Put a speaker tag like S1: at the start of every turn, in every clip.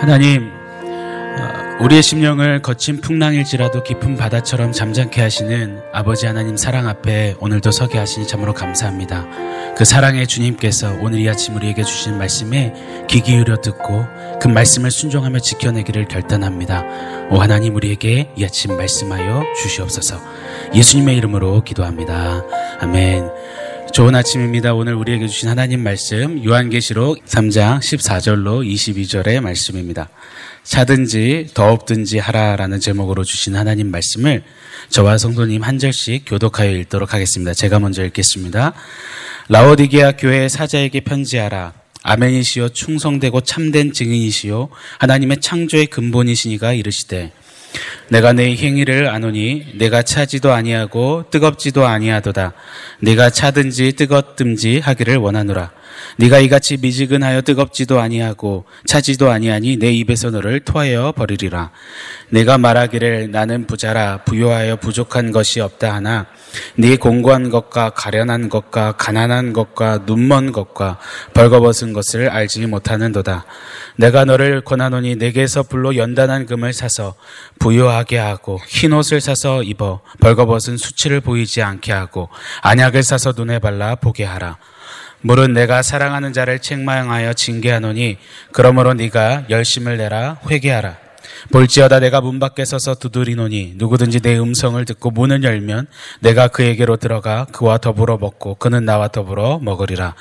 S1: 하나님, 어, 우리의 심령을 거친 풍랑일지라도 깊은 바다처럼 잠잠케 하시는 아버지 하나님 사랑 앞에 오늘도 서게 하시니 참으로 감사합니다. 그 사랑의 주님께서 오늘 이 아침 우리에게 주신 말씀에 귀 기울여 듣고 그 말씀을 순종하며 지켜내기를 결단합니다. 오 하나님 우리에게 이 아침 말씀하여 주시옵소서. 예수님의 이름으로 기도합니다. 아멘. 좋은 아침입니다. 오늘 우리에게 주신 하나님 말씀 요한계시록 3장 14절로 22절의 말씀입니다. 차든지 더없든지 하라라는 제목으로 주신 하나님 말씀을 저와 성도님 한 절씩 교독하여 읽도록 하겠습니다. 제가 먼저 읽겠습니다. 라오디게아 교회 사자에게 편지하라. 아멘이시여 충성되고 참된 증인이시요 하나님의 창조의 근본이시니가 이르시되 내가 내 행위를 아노니 내가 차지도 아니하고 뜨겁지도 아니하도다. 네가 차든지 뜨겁든지 하기를 원하노라. 네가 이같이 미지근하여 뜨겁지도 아니하고 차지도 아니하니 내 입에서 너를 토하여 버리리라. 내가 말하기를 나는 부자라 부요하여 부족한 것이 없다 하나 네 공고한 것과 가련한 것과 가난한 것과 눈먼 것과 벌거벗은 것을 알지 못하는도다. 내가 너를 권하노니 내게서 불로 연단한 금을 사서 부요하게 하고 흰 옷을 사서 입어 벌거벗은 수치를 보이지 않게 하고 안약을 사서 눈에 발라 보게 하라. 물은 내가 사랑하는 자를 책망하여 징계하노니 그러므로 네가 열심을 내라 회개하라. 볼지어다 내가 문 밖에 서서 두드리노니 누구든지 내 음성을 듣고 문을 열면 내가 그에게로 들어가 그와 더불어 먹고 그는 나와 더불어 먹으리라.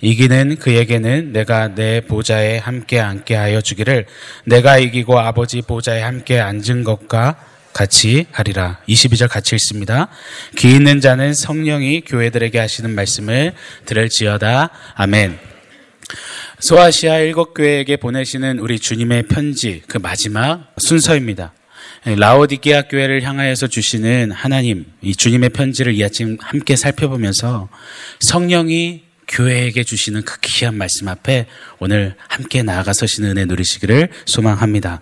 S1: 이기는 그에게는 내가 내 보좌에 함께 앉게 하여 주기를 내가 이기고 아버지 보좌에 함께 앉은 것과 같이 하리라. 22절 같이 읽습니다. 귀 있는 자는 성령이 교회들에게 하시는 말씀을 들을지어다. 아멘. 소아시아 일곱 교회에게 보내시는 우리 주님의 편지 그 마지막 순서입니다. 라오디게아 교회를 향하여서 주시는 하나님 이 주님의 편지를 이 아침 함께 살펴보면서 성령이 교회에게 주시는 그 귀한 말씀 앞에 오늘 함께 나아가 서시는 은혜 누리시기를 소망합니다.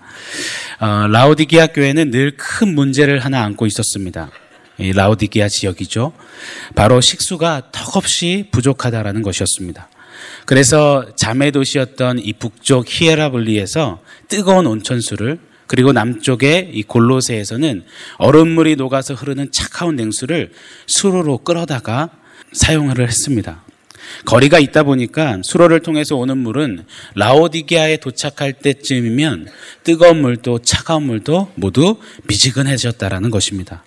S1: 어, 라오디게아 교회는 늘 큰 문제를 하나 안고 있었습니다. 이 라오디게아 지역이죠. 바로 식수가 턱없이 부족하다라는 것이었습니다. 그래서 자매 도시였던 이 북쪽 히에라블리에서 뜨거운 온천수를 그리고 남쪽의 이 골로세에서는 얼음물이 녹아서 흐르는 차가운 냉수를 수로로 끌어다가 사용을 했습니다. 거리가 있다 보니까 수로를 통해서 오는 물은 라오디게아에 도착할 때쯤이면 뜨거운 물도 차가운 물도 모두 미지근해졌다라는 것입니다.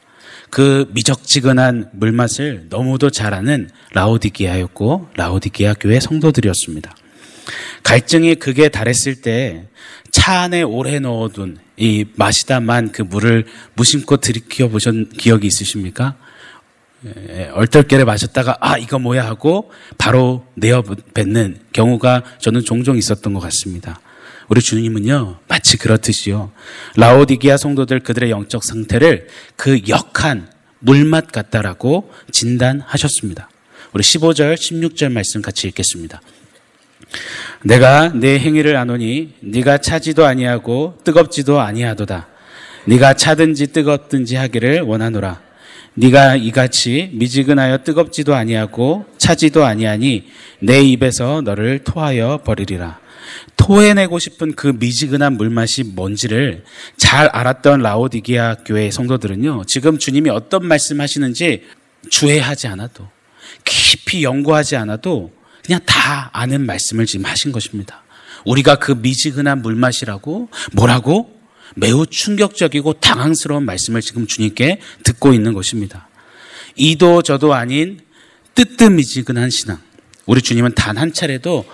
S1: 그 미적지근한 물맛을 너무도 잘 아는 라오디게아였고 라오디게아 교회 성도들이었습니다. 갈증이 극에 달했을 때 차 안에 오래 넣어둔 이 마시다만 그 물을 무심코 들이켜 보신 기억이 있으십니까? 예, 얼떨결에 마셨다가 아 이거 뭐야 하고 바로 내어 뱉는 경우가 저는 종종 있었던 것 같습니다. 우리 주님은요 마치 그렇듯이요 라오디기아 성도들 그들의 영적 상태를 그 역한 물맛 같다라고 진단하셨습니다. 우리 15절 16절 말씀 같이 읽겠습니다. 내가 내 행위를 아노니 네가 차지도 아니하고 뜨겁지도 아니하도다. 네가 차든지 뜨겁든지 하기를 원하노라. 네가 이같이 미지근하여 뜨겁지도 아니하고 차지도 아니하니 내 입에서 너를 토하여 버리리라. 토해내고 싶은 그 미지근한 물맛이 뭔지를 잘 알았던 라오디기아 교회 성도들은요, 지금 주님이 어떤 말씀 하시는지 주해하지 않아도, 깊이 연구하지 않아도 그냥 다 아는 말씀을 지금 하신 것입니다. 우리가 그 미지근한 물맛이라고 뭐라고 매우 충격적이고 당황스러운 말씀을 지금 주님께 듣고 있는 것입니다. 이도 저도 아닌 뜨뜻미지근한 신앙. 우리 주님은 단 한 차례도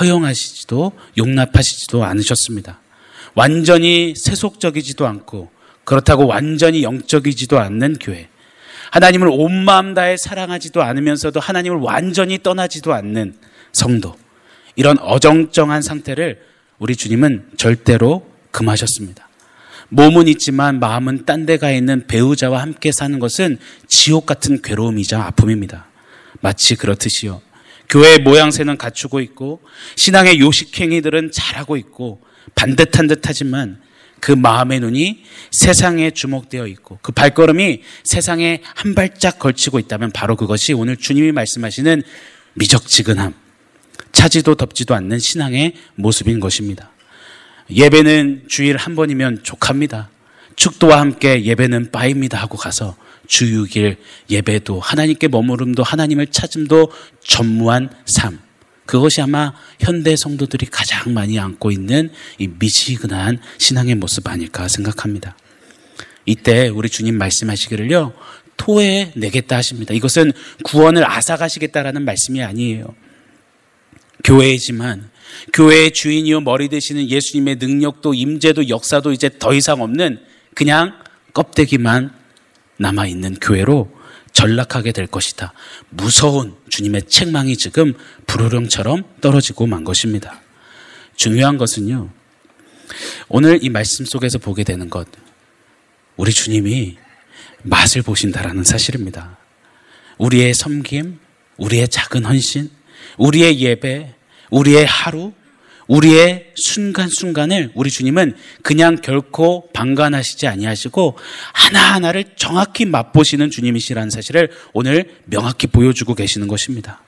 S1: 허용하시지도 용납하시지도 않으셨습니다. 완전히 세속적이지도 않고 그렇다고 완전히 영적이지도 않는 교회. 하나님을 온 마음 다해 사랑하지도 않으면서도 하나님을 완전히 떠나지도 않는 성도. 이런 어정쩡한 상태를 우리 주님은 절대로 금하셨습니다. 몸은 있지만 마음은 딴 데가 있는 배우자와 함께 사는 것은 지옥 같은 괴로움이자 아픔입니다. 마치 그렇듯이요. 교회의 모양새는 갖추고 있고 신앙의 요식행위들은 잘하고 있고 반듯한 듯하지만 그 마음의 눈이 세상에 주목되어 있고 그 발걸음이 세상에 한 발짝 걸치고 있다면 바로 그것이 오늘 주님이 말씀하시는 미적지근함, 차지도 덥지도 않는 신앙의 모습인 것입니다. 예배는 주일 한 번이면 족합니다. 축도와 함께 예배는 빠입니다 하고 가서 주 6일 예배도 하나님께 머무름도 하나님을 찾음도 전무한 삶. 그것이 아마 현대 성도들이 가장 많이 안고 있는 이 미지근한 신앙의 모습 아닐까 생각합니다. 이때 우리 주님 말씀하시기를요, 토해 내겠다 하십니다. 이것은 구원을 앗아가시겠다라는 말씀이 아니에요. 교회이지만 교회의 주인이요 머리 되시는 예수님의 능력도 임재도 역사도 이제 더 이상 없는 그냥 껍데기만 남아 있는 교회로 전락하게 될 것이다. 무서운 주님의 책망이 지금 부르릉처럼 떨어지고 만 것입니다. 중요한 것은요. 오늘 이 말씀 속에서 보게 되는 것. 우리 주님이 맛을 보신다라는 사실입니다. 우리의 섬김, 우리의 작은 헌신, 우리의 예배, 우리의 하루, 우리의 순간순간을 우리 주님은 그냥 결코 방관하시지 아니하시고 하나하나를 정확히 맛보시는 주님이시라는 사실을 오늘 명확히 보여주고 계시는 것입니다.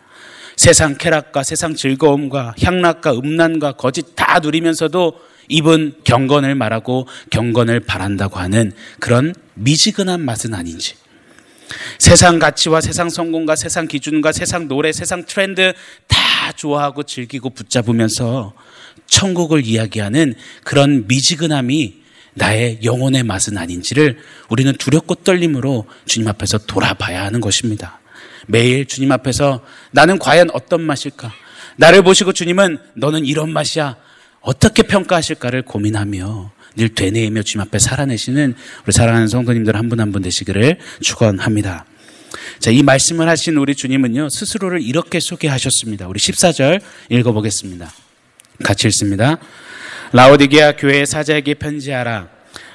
S1: 세상 쾌락과 세상 즐거움과 향락과 음란과 거짓 다 누리면서도 입은 경건을 말하고 경건을 바란다고 하는 그런 미지근한 맛은 아닌지 세상 가치와 세상 성공과 세상 기준과 세상 노래, 세상 트렌드 다 좋아하고 즐기고 붙잡으면서 천국을 이야기하는 그런 미지근함이 나의 영혼의 맛은 아닌지를 우리는 두렵고 떨림으로 주님 앞에서 돌아봐야 하는 것입니다. 매일 주님 앞에서 나는 과연 어떤 맛일까? 나를 보시고 주님은 너는 이런 맛이야. 어떻게 평가하실까를 고민하며 늘 되뇌이며 주님 앞에 살아내시는 우리 사랑하는 성도님들 한 분 한 분 되시기를 축원합니다. 자, 이 말씀을 하신 우리 주님은요, 스스로를 이렇게 소개하셨습니다. 우리 14절 읽어보겠습니다. 같이 읽습니다. 라오디게아 교회 사자에게 편지하라.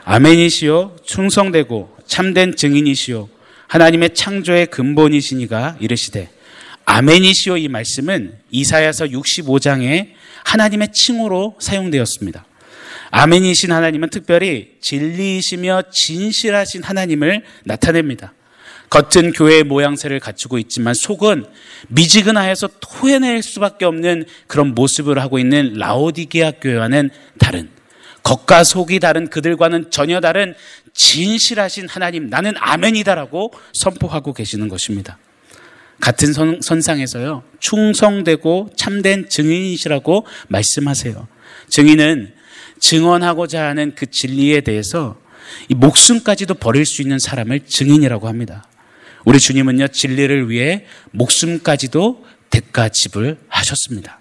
S1: 아멘이시요, 충성되고 참된 증인이시요, 하나님의 창조의 근본이시니가 이르시되, 아멘이시요 이 말씀은 이사야서 65장에 하나님의 칭호로 사용되었습니다. 아멘이신 하나님은 특별히 진리이시며 진실하신 하나님을 나타냅니다. 겉은 교회의 모양새를 갖추고 있지만 속은 미지근하여서 토해낼 수밖에 없는 그런 모습을 하고 있는 라오디게아 교회와는 다른 겉과 속이 다른 그들과는 전혀 다른 진실하신 하나님 나는 아멘이다라고 선포하고 계시는 것입니다. 같은 선, 상에서요 충성되고 참된 증인이시라고 말씀하세요. 증인은 증언하고자 하는 그 진리에 대해서 이 목숨까지도 버릴 수 있는 사람을 증인이라고 합니다. 우리 주님은요, 진리를 위해 목숨까지도 대가 지불 하셨습니다.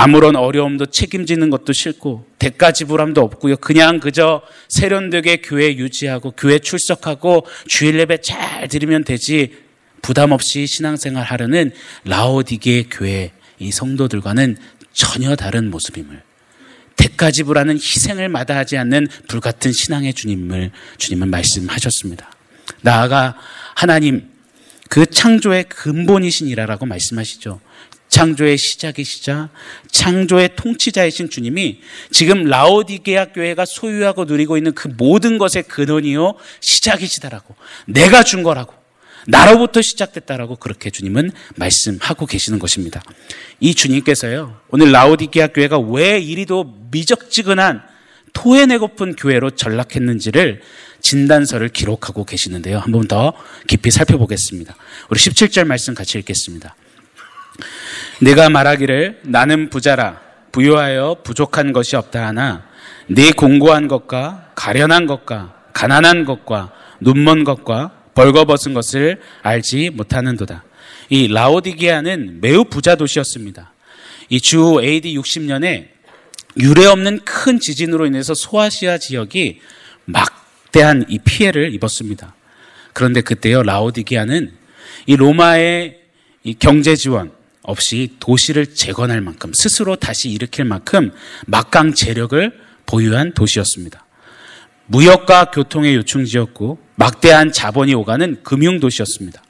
S1: 아무런 어려움도 책임지는 것도 싫고 대가 지불함도 없고요. 그냥 그저 세련되게 교회 유지하고 교회 출석하고 주일 예배 잘 드리면 되지 부담 없이 신앙생활 하려는 라오디게 교회 이 성도들과는 전혀 다른 모습임을 대가 지불하는 희생을 마다하지 않는 불같은 신앙의 주님을 주님은 말씀하셨습니다. 나아가 하나님 그 창조의 근본이신이라라고 말씀하시죠. 창조의 시작이시자 창조의 통치자이신 주님이 지금 라오디게아 교회가 소유하고 누리고 있는 그 모든 것의 근원이요 시작이시다라고 내가 준 거라고 나로부터 시작됐다라고 그렇게 주님은 말씀하고 계시는 것입니다. 이 주님께서요, 오늘 라오디게아 교회가 왜 이리도 미적지근한 토해내고픈 교회로 전락했는지를 진단서를 기록하고 계시는데요. 한 번 더 깊이 살펴보겠습니다. 우리 17절 말씀 같이 읽겠습니다. 내가 말하기를 나는 부자라 부유하여 부족한 것이 없다 하나 네 공고한 것과 가련한 것과 가난한 것과 눈먼 것과 벌거벗은 것을 알지 못하는도다. 이 라오디게아는 매우 부자 도시였습니다. 이 주 AD 60년에 유례 없는 큰 지진으로 인해서 소아시아 지역이 막 대한 이 피해를 입었습니다. 그런데 그때요 라오디게아는 이 로마의 이 경제 지원 없이 도시를 재건할 만큼 스스로 다시 일으킬 만큼 막강 재력을 보유한 도시였습니다. 무역과 교통의 요충지였고 막대한 자본이 오가는 금융 도시였습니다.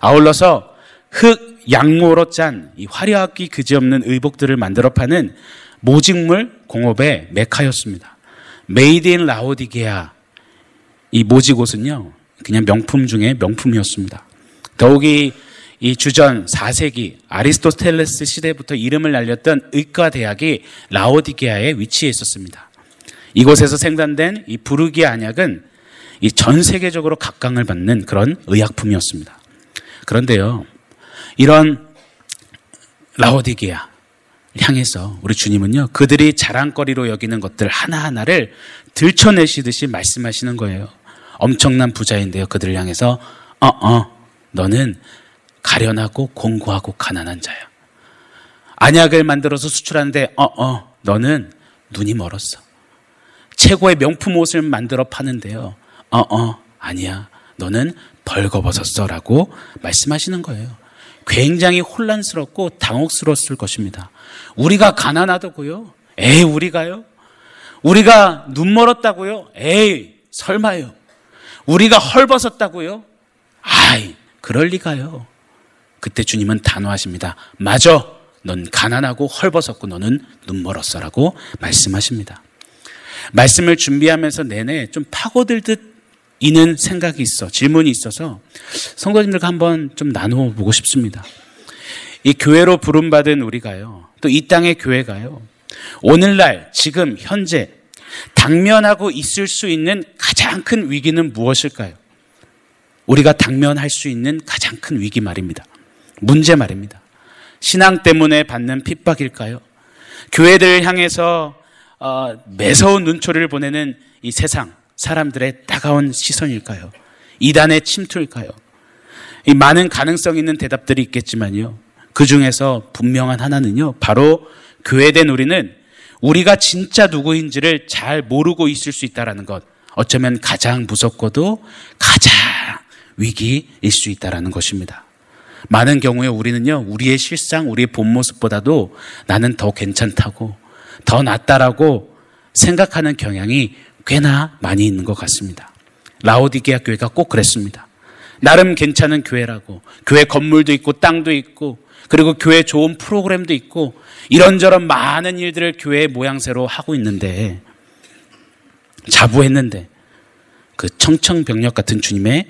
S1: 아울러서 흑양모로 짠 이 화려하기 그지없는 의복들을 만들어 파는 모직물 공업의 메카였습니다. Made in 라오디게아 이 모직 옷은요 그냥 명품 중에 명품이었습니다. 더욱이 이 주전 4세기 아리스토텔레스 시대부터 이름을 날렸던 의과 대학이 라오디게아에 위치해 있었습니다. 이곳에서 생산된 이 부르기 안약은 이 전 세계적으로 각광을 받는 그런 의약품이었습니다. 그런데요, 이런 라오디게아 향해서 우리 주님은요, 그들이 자랑거리로 여기는 것들 하나하나를 들춰내시듯이 말씀하시는 거예요. 엄청난 부자인데요, 그들을 향해서, 어, 어, 너는 가련하고 공고하고 가난한 자야. 안약을 만들어서 수출하는데, 어, 어, 너는 눈이 멀었어. 최고의 명품 옷을 만들어 파는데요. 어, 어, 아니야. 너는 벌거벗었어. 라고 말씀하시는 거예요. 굉장히 혼란스럽고 당혹스러웠을 것입니다. 우리가 가난하다고요? 에이, 우리가요? 우리가 눈 멀었다고요? 에이, 설마요. 우리가 헐벗었다고요? 아이, 그럴 리가요. 그때 주님은 단호하십니다. 맞아. 넌 가난하고 헐벗었고 너는 눈 멀었어라고 말씀하십니다. 말씀을 준비하면서 내내 좀 파고들듯 이는 생각이 있어, 질문이 있어서 성도님들과 한번 좀 나누어 보고 싶습니다. 이 교회로 부름받은 우리가요, 또 이 땅의 교회가요, 오늘날, 지금, 현재, 당면하고 있을 수 있는 가장 큰 위기는 무엇일까요? 우리가 당면할 수 있는 가장 큰 위기 말입니다. 문제 말입니다. 신앙 때문에 받는 핍박일까요? 교회들 향해서 어, 매서운 눈초리를 보내는 이 세상 사람들의 따가운 시선일까요? 이단의 침투일까요? 이 많은 가능성 있는 대답들이 있겠지만요. 그 중에서 분명한 하나는요. 바로 교회된 우리는 우리가 진짜 누구인지를 잘 모르고 있을 수 있다라는 것. 어쩌면 가장 무섭고도 가장 위기일 수 있다라는 것입니다. 많은 경우에 우리는요, 우리의 실상, 우리의 본 모습보다도 나는 더 괜찮다고, 더 낫다라고 생각하는 경향이 꽤나 많이 있는 것 같습니다. 라오디게아 교회가 꼭 그랬습니다. 나름 괜찮은 교회라고, 교회 건물도 있고, 땅도 있고, 그리고 교회 좋은 프로그램도 있고, 이런저런 많은 일들을 교회의 모양새로 하고 있는데, 자부했는데, 그 청청병력 같은 주님의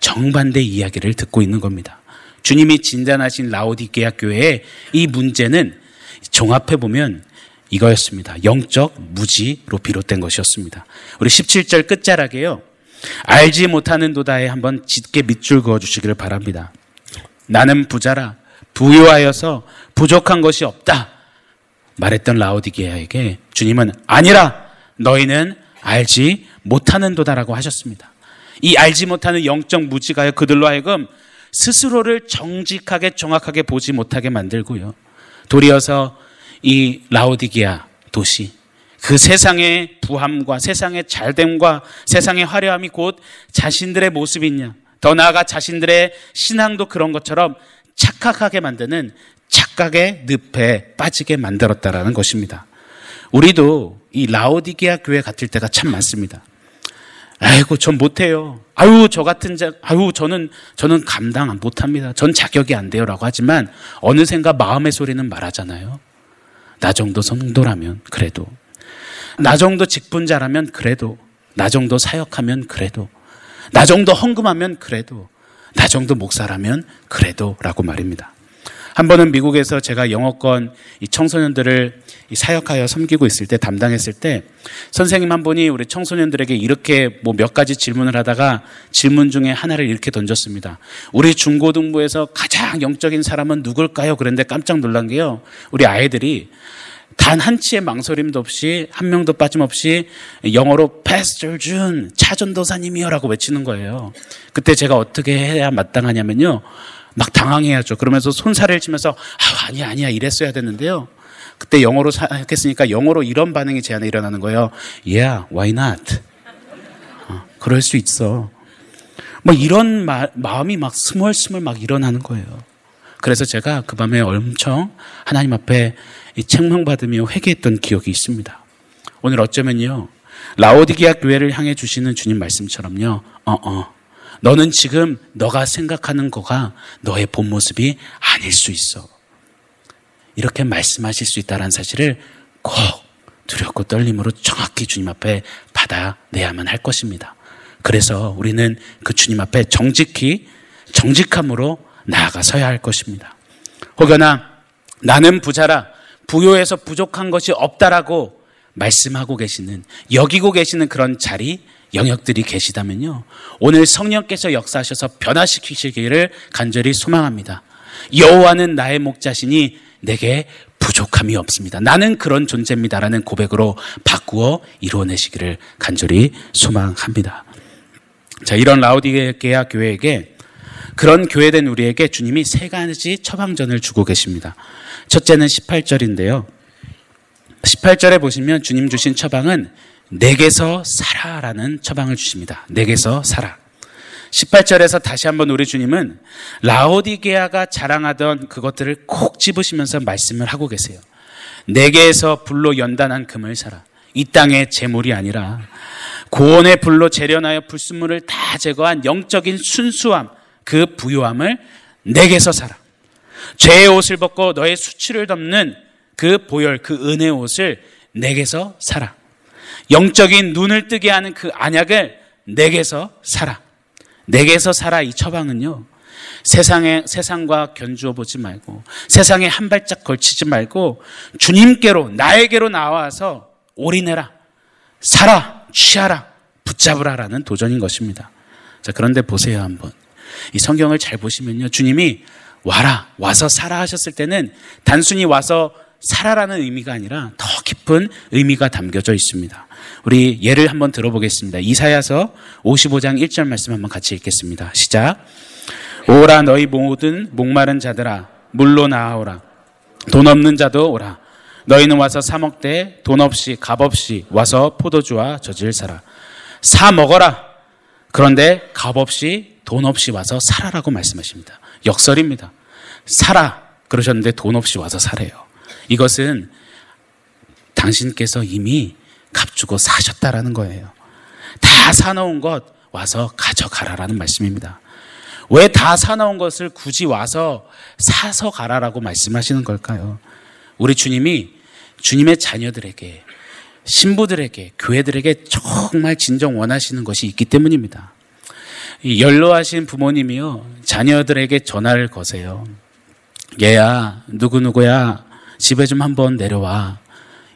S1: 정반대 이야기를 듣고 있는 겁니다. 주님이 진단하신 라오디게아 교회의 이 문제는 종합해 보면 이거였습니다. 영적 무지로 비롯된 것이었습니다. 우리 17절 끝자락에요. 알지 못하는 도다에 한번 짙게 밑줄 그어 주시기를 바랍니다. 나는 부자라 부유하여서 부족한 것이 없다. 말했던 라오디게아에게 주님은 아니라 너희는 알지 못하는 도다라고 하셨습니다. 이 알지 못하는 영적 무지가요 그들로 하여금 스스로를 정직하게 정확하게 보지 못하게 만들고요. 도리어서 이 라오디게아 도시 그 세상의 부함과 세상의 잘됨과 세상의 화려함이 곧 자신들의 모습이냐 더 나아가 자신들의 신앙도 그런 것처럼 착각하게 만드는 착각의 늪에 빠지게 만들었다라는 것입니다. 우리도 이 라오디게아 교회 같을 때가 참 많습니다. 아이고, 전 못해요. 아유, 저 같은 자, 아유, 저는, 저는 감당 못합니다. 전 자격이 안 돼요라고 하지만 어느샌가 마음의 소리는 말하잖아요. 나 정도 성도라면 그래도. 나 정도 직분자라면 그래도. 나 정도 사역하면 그래도. 나 정도 헌금하면 그래도. 나 정도 목사라면 그래도. 라고 말입니다. 한 번은 미국에서 제가 영어권 청소년들을 사역하여 섬기고 있을 때 담당했을 때 선생님 한 분이 우리 청소년들에게 이렇게 뭐 몇 가지 질문을 하다가 질문 중에 하나를 이렇게 던졌습니다. 우리 중고등부에서 가장 영적인 사람은 누굴까요? 그런데 깜짝 놀란 게요. 우리 아이들이 단 한 치의 망설임도 없이 한 명도 빠짐없이 영어로 Pastor June 차전도사님이요라고 외치는 거예요. 그때 제가 어떻게 해야 마땅하냐면요. 막 당황해야죠. 그러면서 손살을 치면서 아, 아니야 아니야 이랬어야 됐는데요. 그때 영어로 생각했으니까 영어로 이런 반응이 제 안에 일어나는 거예요. Yeah, why not? 어, 그럴 수 있어. 뭐 이런 마, 마음이 막 스멀스멀 막 일어나는 거예요. 그래서 제가 그 밤에 엄청 하나님 앞에 책망받으며 회개했던 기억이 있습니다. 오늘 어쩌면요. 라오디게아 교회를 향해 주시는 주님 말씀처럼요. 어, 어. 너는 지금 너가 생각하는 거가 너의 본 모습이 아닐 수 있어. 이렇게 말씀하실 수 있다는 사실을 꼭 두렵고 떨림으로 정확히 주님 앞에 받아내야만 할 것입니다. 그래서 우리는 그 주님 앞에 정직히 정직함으로 나아가 서야 할 것입니다. 혹여나 나는 부자라 부요해서 부족한 것이 없다라고 말씀하고 계시는 여기고 계시는 그런 자리 영역들이 계시다면요. 오늘 성령께서 역사하셔서 변화시키시기를 간절히 소망합니다. 여호와는 나의 목자시니 내게 부족함이 없습니다. 나는 그런 존재입니다라는 고백으로 바꾸어 이루어내시기를 간절히 소망합니다. 자, 이런 라우디게아 교회에게 그런 교회된 우리에게 주님이 세 가지 처방전을 주고 계십니다. 첫째는 18절인데요. 18절에 보시면 주님 주신 처방은 내게서 살아라는 처방을 주십니다. 내게서 살아. 18절에서 다시 한번 우리 주님은 라오디게아가 자랑하던 그것들을 콕 집으시면서 말씀을 하고 계세요. 내게에서 불로 연단한 금을 사라. 이 땅의 재물이 아니라 고온의 불로 재련하여 불순물을 다 제거한 영적인 순수함, 그 부유함을 내게서 사라. 죄의 옷을 벗고 너의 수치를 덮는 그 보혈, 그 은혜 옷을 내게서 사라. 영적인 눈을 뜨게 하는 그 안약을 내게서 사라. 내게서 살아 이 처방은요. 세상에 세상과 견주어 보지 말고 세상에 한 발짝 걸치지 말고 주님께로 나에게로 나와서 올인해라. 살아, 취하라, 붙잡으라라는 도전인 것입니다. 자, 그런데 보세요, 한번. 이 성경을 잘 보시면요. 주님이 와라, 와서 살아 하셨을 때는 단순히 와서 살아라는 의미가 아니라 더 깊은 의미가 담겨져 있습니다. 우리 예를 한번 들어보겠습니다. 이사야서 55장 1절 말씀 한번 같이 읽겠습니다. 시작. 오라 너희 모든 목마른 자들아 물로 나아오라. 돈 없는 자도 오라. 너희는 와서 사 먹되 돈 없이 값 없이 와서 포도주와 젖을 사라. 사 먹어라. 그런데 값 없이 돈 없이 와서 살아라고 말씀하십니다. 역설입니다. 살아. 그러셨는데 돈 없이 와서 살아요. 이것은 당신께서 이미 값주고 사셨다라는 거예요. 다 사놓은 것 와서 가져가라라는 말씀입니다. 왜 다 사놓은 것을 굳이 와서 사서 가라라고 말씀하시는 걸까요? 우리 주님이 주님의 자녀들에게 신부들에게 교회들에게 정말 진정 원하시는 것이 있기 때문입니다. 연로하신 부모님이요 자녀들에게 전화를 거세요. 얘야 누구 누구야 집에 좀 한번 내려와.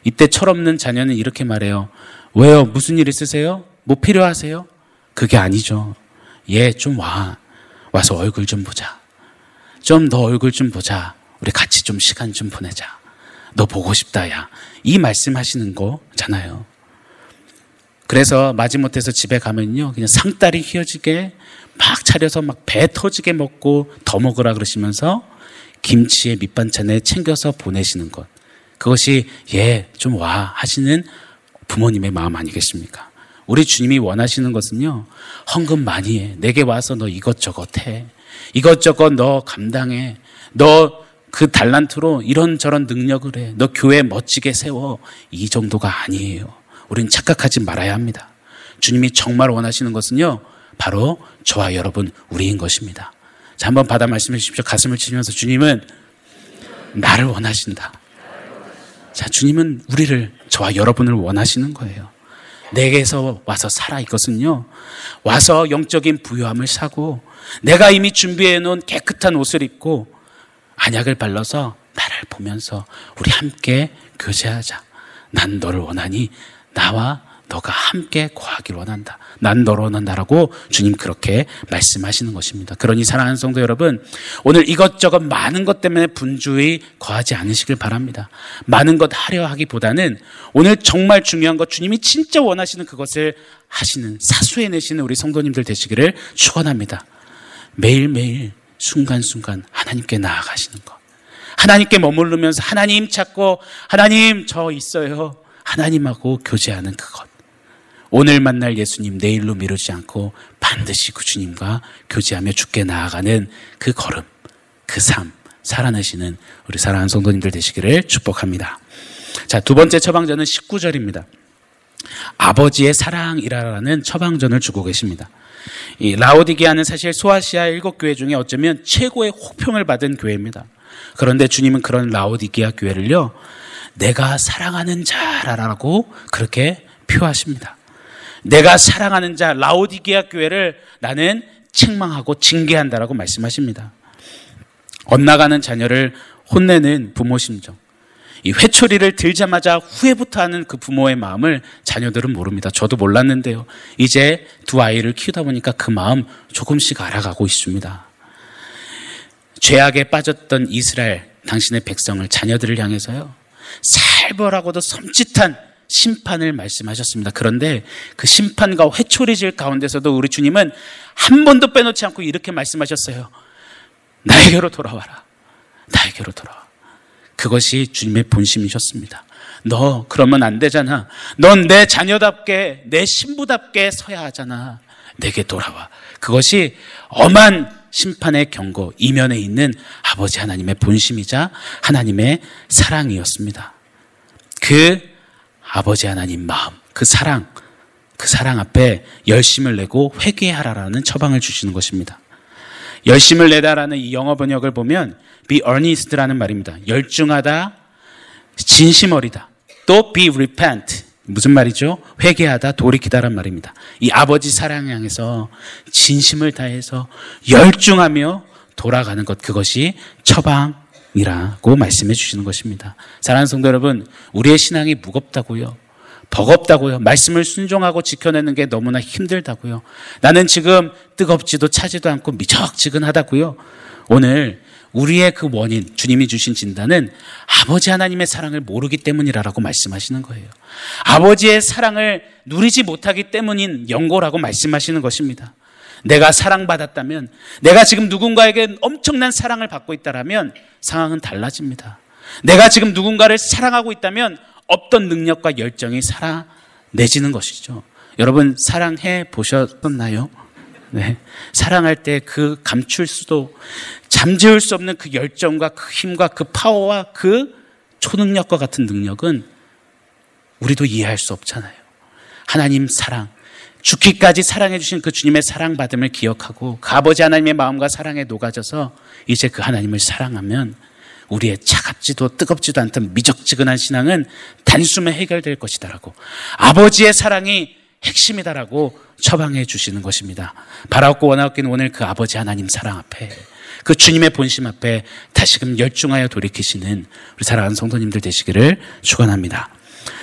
S1: 이때 철없는 자녀는 이렇게 말해요. 왜요? 무슨 일 있으세요? 뭐 필요하세요? 그게 아니죠. 얘 좀 와. 와서 얼굴 좀 보자. 좀너 얼굴 좀 보자. 우리 같이 좀 시간 좀 보내자. 너 보고 싶다, 야. 이 말씀 하시는 거잖아요. 그래서 마지못해서 집에 가면요. 그냥 상다리 휘어지게 막 차려서 막 배 터지게 먹고 더 먹으라 그러시면서 김치에 밑반찬에 챙겨서 보내시는 것. 그것이 예, 좀 와 하시는 부모님의 마음 아니겠습니까? 우리 주님이 원하시는 것은요, 헌금 많이 해. 내게 와서 너 이것저것 해. 이것저것 너 감당해. 너 그 달란트로 이런저런 능력을 해. 너 교회 멋지게 세워. 이 정도가 아니에요. 우린 착각하지 말아야 합니다. 주님이 정말 원하시는 것은요, 바로 저와 여러분, 우리인 것입니다. 자, 한번 받아 말씀해 주십시오. 가슴을 치면서 주님은 나를 원하신다. 자, 주님은 우리를, 저와 여러분을 원하시는 거예요. 내게서 와서 살아 이것은요. 와서 영적인 부유함을 사고 내가 이미 준비해 놓은 깨끗한 옷을 입고 안약을 발라서 나를 보면서 우리 함께 교제하자. 난 너를 원하니 나와 너가 함께 거하길 원한다. 난 너로 원한다라고 주님 그렇게 말씀하시는 것입니다. 그러니 사랑하는 성도 여러분, 오늘 이것저것 많은 것 때문에 분주히 거하지 않으시길 바랍니다. 많은 것 하려 하기보다는 오늘 정말 중요한 것 주님이 진짜 원하시는 그것을 하시는 사수해 내시는 우리 성도님들 되시기를 축원합니다. 매일매일 순간순간 하나님께 나아가시는 것. 하나님께 머무르면서 하나님 찾고 하나님 저 있어요. 하나님하고 교제하는 그것. 오늘 만날 예수님 내일로 미루지 않고 반드시 그 주님과 교제하며 죽게 나아가는 그 걸음, 그 삶, 살아내시는 우리 사랑하는 성도님들 되시기를 축복합니다. 자, 두 번째 처방전은 19절입니다. 아버지의 사랑이라는 처방전을 주고 계십니다. 이 라오디게아는 사실 소아시아 일곱 교회 중에 어쩌면 최고의 호평을 받은 교회입니다. 그런데 주님은 그런 라오디게아 교회를요, 내가 사랑하는 자라라고 그렇게 표하십니다. 내가 사랑하는 자 라오디게아 교회를 나는 책망하고 징계한다라고 말씀하십니다. 엇나가는 자녀를 혼내는 부모 심정. 이 회초리를 들자마자 후회부터 하는 그 부모의 마음을 자녀들은 모릅니다. 저도 몰랐는데요. 이제 두 아이를 키우다 보니까 그 마음 조금씩 알아가고 있습니다. 죄악에 빠졌던 이스라엘, 당신의 백성을, 자녀들을 향해서요. 살벌하고도 섬찟한 심판을 말씀하셨습니다. 그런데 그 심판과 회초리질 가운데서도 우리 주님은 한 번도 빼놓지 않고 이렇게 말씀하셨어요. 나에게로 돌아와라. 나에게로 돌아와. 그것이 주님의 본심이셨습니다. 너 그러면 안 되잖아. 넌 내 자녀답게 내 신부답게 서야 하잖아. 내게 돌아와. 그것이 엄한 심판의 경고 이면에 있는 아버지 하나님의 본심이자 하나님의 사랑이었습니다. 그 아버지 하나님 마음, 그 사랑, 그 사랑 앞에 열심을 내고 회개하라라는 처방을 주시는 것입니다. 열심을 내다라는 이 영어 번역을 보면 be earnest라는 말입니다. 열중하다, 진심 어리다. 또 be repent. 무슨 말이죠? 회개하다, 돌이키다란 말입니다. 이 아버지 사랑 향해서 진심을 다해서 열중하며 돌아가는 것, 그것이 처방이라고 말씀해 주시는 것입니다. 사랑하는 성도 여러분, 우리의 신앙이 무겁다고요. 버겁다고요. 말씀을 순종하고 지켜내는 게 너무나 힘들다고요. 나는 지금 뜨겁지도 차지도 않고 미적지근하다고요. 오늘 우리의 그 원인, 주님이 주신 진단은 아버지 하나님의 사랑을 모르기 때문이라고 말씀하시는 거예요. 아버지의 사랑을 누리지 못하기 때문인 연고라고 말씀하시는 것입니다. 내가 사랑받았다면, 내가 지금 누군가에게 엄청난 사랑을 받고 있다면 상황은 달라집니다. 내가 지금 누군가를 사랑하고 있다면 없던 능력과 열정이 살아내지는 것이죠. 여러분, 사랑해 보셨나요? 네. 사랑할 때 그 감출 수도 잠재울 수 없는 그 열정과 그 힘과 그 파워와 그 초능력과 같은 능력은 우리도 이해할 수 없잖아요. 하나님 사랑, 죽기까지 사랑해 주신 그 주님의 사랑받음을 기억하고 그 아버지 하나님의 마음과 사랑에 녹아져서 이제 그 하나님을 사랑하면 우리의 차갑지도 뜨겁지도 않던 미적지근한 신앙은 단숨에 해결될 것이다라고 아버지의 사랑이 핵심이다라고 처방해 주시는 것입니다. 바라옵고 원하옵기는 오늘 그 아버지 하나님 사랑 앞에 그 주님의 본심 앞에 다시금 열중하여 돌이키시는 우리 사랑하는 성도님들 되시기를 축원합니다.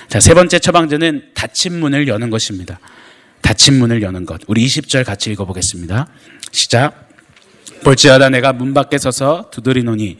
S1: 자, 세 번째 처방전은 닫힌 문을 여는 것입니다. 닫힌 문을 여는 것. 우리 20절 같이 읽어 보겠습니다. 시작. 볼지어다 내가 문 밖에 서서 두드리노니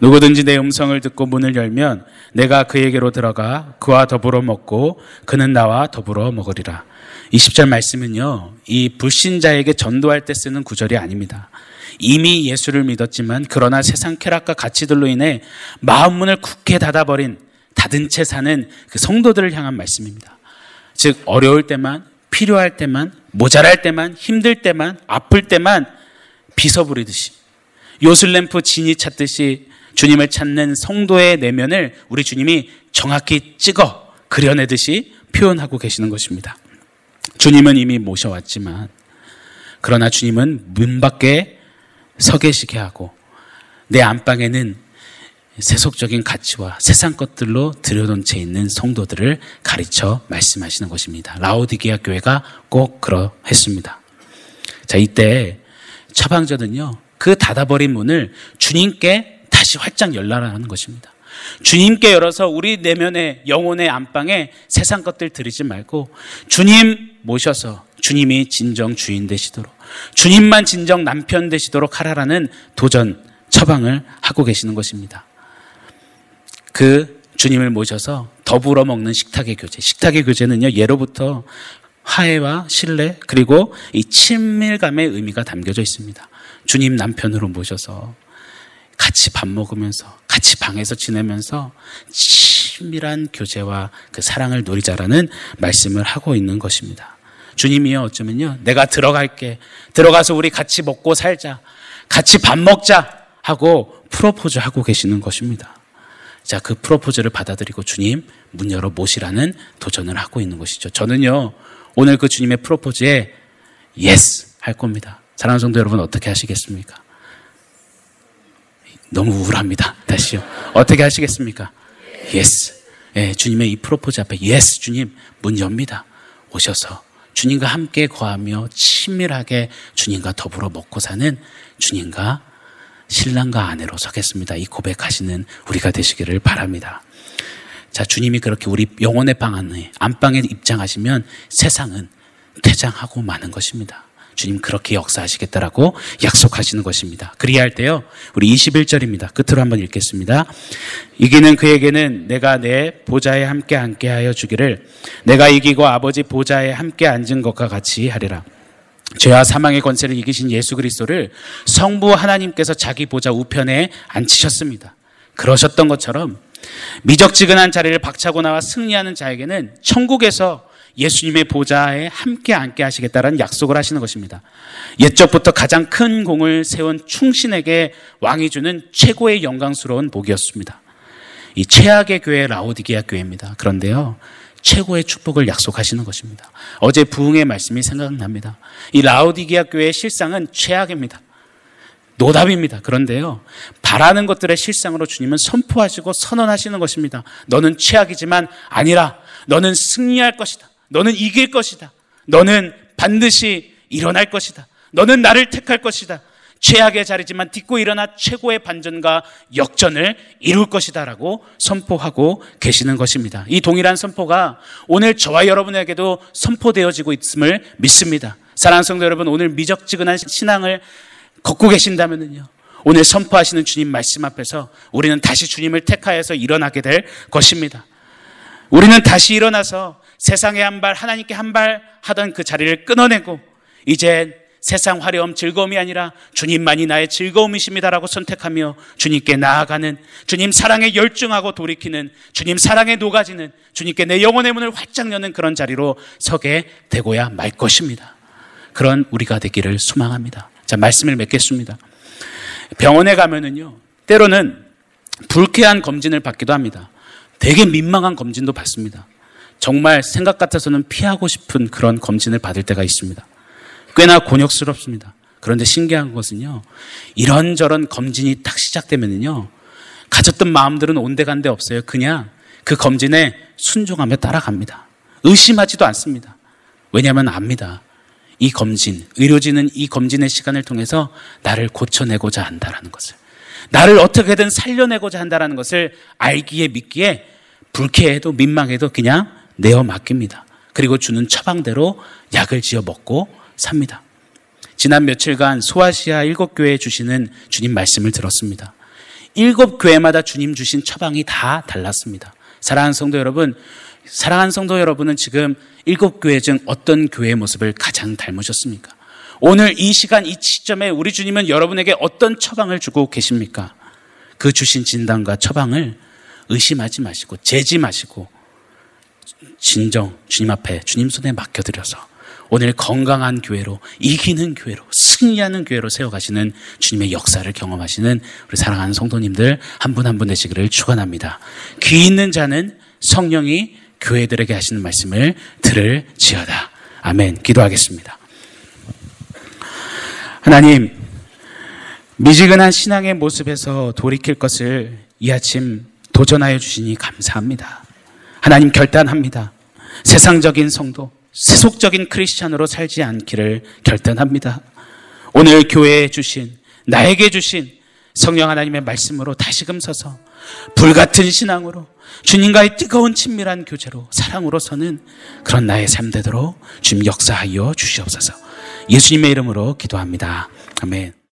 S1: 누구든지 내 음성을 듣고 문을 열면 내가 그에게로 들어가 그와 더불어 먹고 그는 나와 더불어 먹으리라. 20절 말씀은요, 이 불신자에게 전도할 때 쓰는 구절이 아닙니다. 이미 예수를 믿었지만 그러나 세상 쾌락과 가치들로 인해 마음 문을 굳게 닫아버린 닫은 채 사는 그 성도들을 향한 말씀입니다. 즉, 어려울 때만, 필요할 때만, 모자랄 때만, 힘들 때만, 아플 때만 비서 부리듯이 요술램프 진이 찾듯이 주님을 찾는 성도의 내면을 우리 주님이 정확히 찍어 그려내듯이 표현하고 계시는 것입니다. 주님은 이미 모셔왔지만 그러나 주님은 문 밖에 서 계시게 하고 내 안방에는 세속적인 가치와 세상 것들로 들여놓은 채 있는 성도들을 가르쳐 말씀하시는 것입니다. 라오디게아 교회가 꼭 그러했습니다. 자, 이때 처방전은요, 그 닫아버린 문을 주님께 다시 활짝 열라라는 것입니다. 주님께 열어서 우리 내면의 영혼의 안방에 세상 것들 들이지 말고 주님 모셔서 주님이 진정 주인 되시도록 주님만 진정 남편 되시도록 하라라는 도전 처방을 하고 계시는 것입니다. 그 주님을 모셔서 더불어 먹는 식탁의 교제. 식탁의 교제는요, 예로부터 화해와 신뢰 그리고 이 친밀감의 의미가 담겨져 있습니다. 주님 남편으로 모셔서 같이 밥 먹으면서 같이 방에서 지내면서 친밀한 교제와 그 사랑을 누리자라는 말씀을 하고 있는 것입니다. 주님이요 어쩌면요 내가 들어갈게 들어가서 우리 같이 먹고 살자 같이 밥 먹자 하고 프로포즈 하고 계시는 것입니다. 자, 그 프로포즈를 받아들이고 주님 문 열어 모시라는 도전을 하고 있는 것이죠. 저는요, 오늘 그 주님의 프로포즈에 yes 할 겁니다. 사랑하는 성도 여러분 어떻게 하시겠습니까? 너무 우울합니다. 다시요. 어떻게 하시겠습니까? yes. 예, 주님의 이 프로포즈 앞에 yes 주님 문 엽니다. 오셔서 주님과 함께 거하며 친밀하게 주님과 더불어 먹고 사는 주님과 신랑과 아내로 서겠습니다. 이 고백하시는 우리가 되시기를 바랍니다. 자, 주님이 그렇게 우리 영혼의 방 안에, 안방에 입장하시면 세상은 퇴장하고 마는 것입니다. 주님 그렇게 역사하시겠다라고 약속하시는 것입니다. 그리할 때요, 우리 21절입니다. 끝으로 한번 읽겠습니다. 이기는 그에게는 내가 내 보좌에 함께 앉게 하여 주기를 내가 이기고 아버지 보좌에 함께 앉은 것과 같이 하리라. 죄와 사망의 권세를 이기신 예수 그리스도를 성부 하나님께서 자기 보좌 우편에 앉히셨습니다. 그러셨던 것처럼 미적지근한 자리를 박차고 나와 승리하는 자에게는 천국에서 예수님의 보좌에 함께 앉게 하시겠다는 약속을 하시는 것입니다. 옛적부터 가장 큰 공을 세운 충신에게 왕이 주는 최고의 영광스러운 복이었습니다. 이 최악의 교회 라오디게아 교회입니다. 그런데요. 최고의 축복을 약속하시는 것입니다. 어제 부흥의 말씀이 생각납니다. 이 라오디게아 교회의 실상은 최악입니다. 노답입니다. 그런데요, 바라는 것들의 실상으로 주님은 선포하시고 선언하시는 것입니다. 너는 최악이지만 아니라 너는 승리할 것이다. 너는 이길 것이다. 너는 반드시 일어날 것이다. 너는 나를 택할 것이다. 최악의 자리지만 딛고 일어나 최고의 반전과 역전을 이룰 것이다라고 선포하고 계시는 것입니다. 이 동일한 선포가 오늘 저와 여러분에게도 선포되어지고 있음을 믿습니다. 사랑하는 성도 여러분, 오늘 미적지근한 신앙을 걷고 계신다면요. 오늘 선포하시는 주님 말씀 앞에서 우리는 다시 주님을 택하여서 일어나게 될 것입니다. 우리는 다시 일어나서 세상에 한 발, 하나님께 한 발 하던 그 자리를 끊어내고 이제 세상 화려함 즐거움이 아니라 주님만이 나의 즐거움이십니다라고 선택하며 주님께 나아가는 주님 사랑에 열중하고 돌이키는 주님 사랑에 녹아지는 주님께 내 영혼의 문을 활짝 여는 그런 자리로 서게 되고야 말 것입니다. 그런 우리가 되기를 소망합니다. 자, 말씀을 맺겠습니다. 병원에 가면은요, 때로는 불쾌한 검진을 받기도 합니다. 되게 민망한 검진도 받습니다. 정말 생각 같아서는 피하고 싶은 그런 검진을 받을 때가 있습니다. 꽤나 곤욕스럽습니다. 그런데 신기한 것은요, 이런저런 검진이 딱 시작되면요, 가졌던 마음들은 온데간데 없어요. 그냥 그 검진에 순종하며 따라갑니다. 의심하지도 않습니다. 왜냐하면 압니다. 이 검진, 의료진은 이 검진의 시간을 통해서 나를 고쳐내고자 한다라는 것을. 나를 어떻게든 살려내고자 한다라는 것을 알기에 믿기에 불쾌해도 민망해도 그냥 내어 맡깁니다. 그리고 주는 처방대로 약을 지어 먹고 삽니다. 지난 며칠간 소아시아 일곱 교회에 주시는 주님 말씀을 들었습니다. 일곱 교회마다 주님 주신 처방이 다 달랐습니다. 사랑하는 성도 여러분, 사랑하는 성도 여러분은 지금 일곱 교회 중 어떤 교회의 모습을 가장 닮으셨습니까? 오늘 이 시간 이 시점에 우리 주님은 여러분에게 어떤 처방을 주고 계십니까? 그 주신 진단과 처방을 의심하지 마시고 재지 마시고 진정 주님 앞에 주님 손에 맡겨드려서 오늘 건강한 교회로 이기는 교회로 승리하는 교회로 세워가시는 주님의 역사를 경험하시는 우리 사랑하는 성도님들 한분 한분 되시기를 축원합니다. 귀 있는 자는 성령이 교회들에게 하시는 말씀을 들을지어다. 아멘. 기도하겠습니다. 하나님, 미지근한 신앙의 모습에서 돌이킬 것을 이 아침 도전하여 주시니 감사합니다. 하나님 결단합니다. 세상적인 성도, 세속적인 크리스찬으로 살지 않기를 결단합니다. 오늘 교회에 주신, 나에게 주신 성령 하나님의 말씀으로 다시금 서서 불같은 신앙으로 주님과의 뜨거운 친밀한 교제로 사랑으로 서는 그런 나의 삶 되도록 주님 역사하여 주시옵소서. 예수님의 이름으로 기도합니다. 아멘.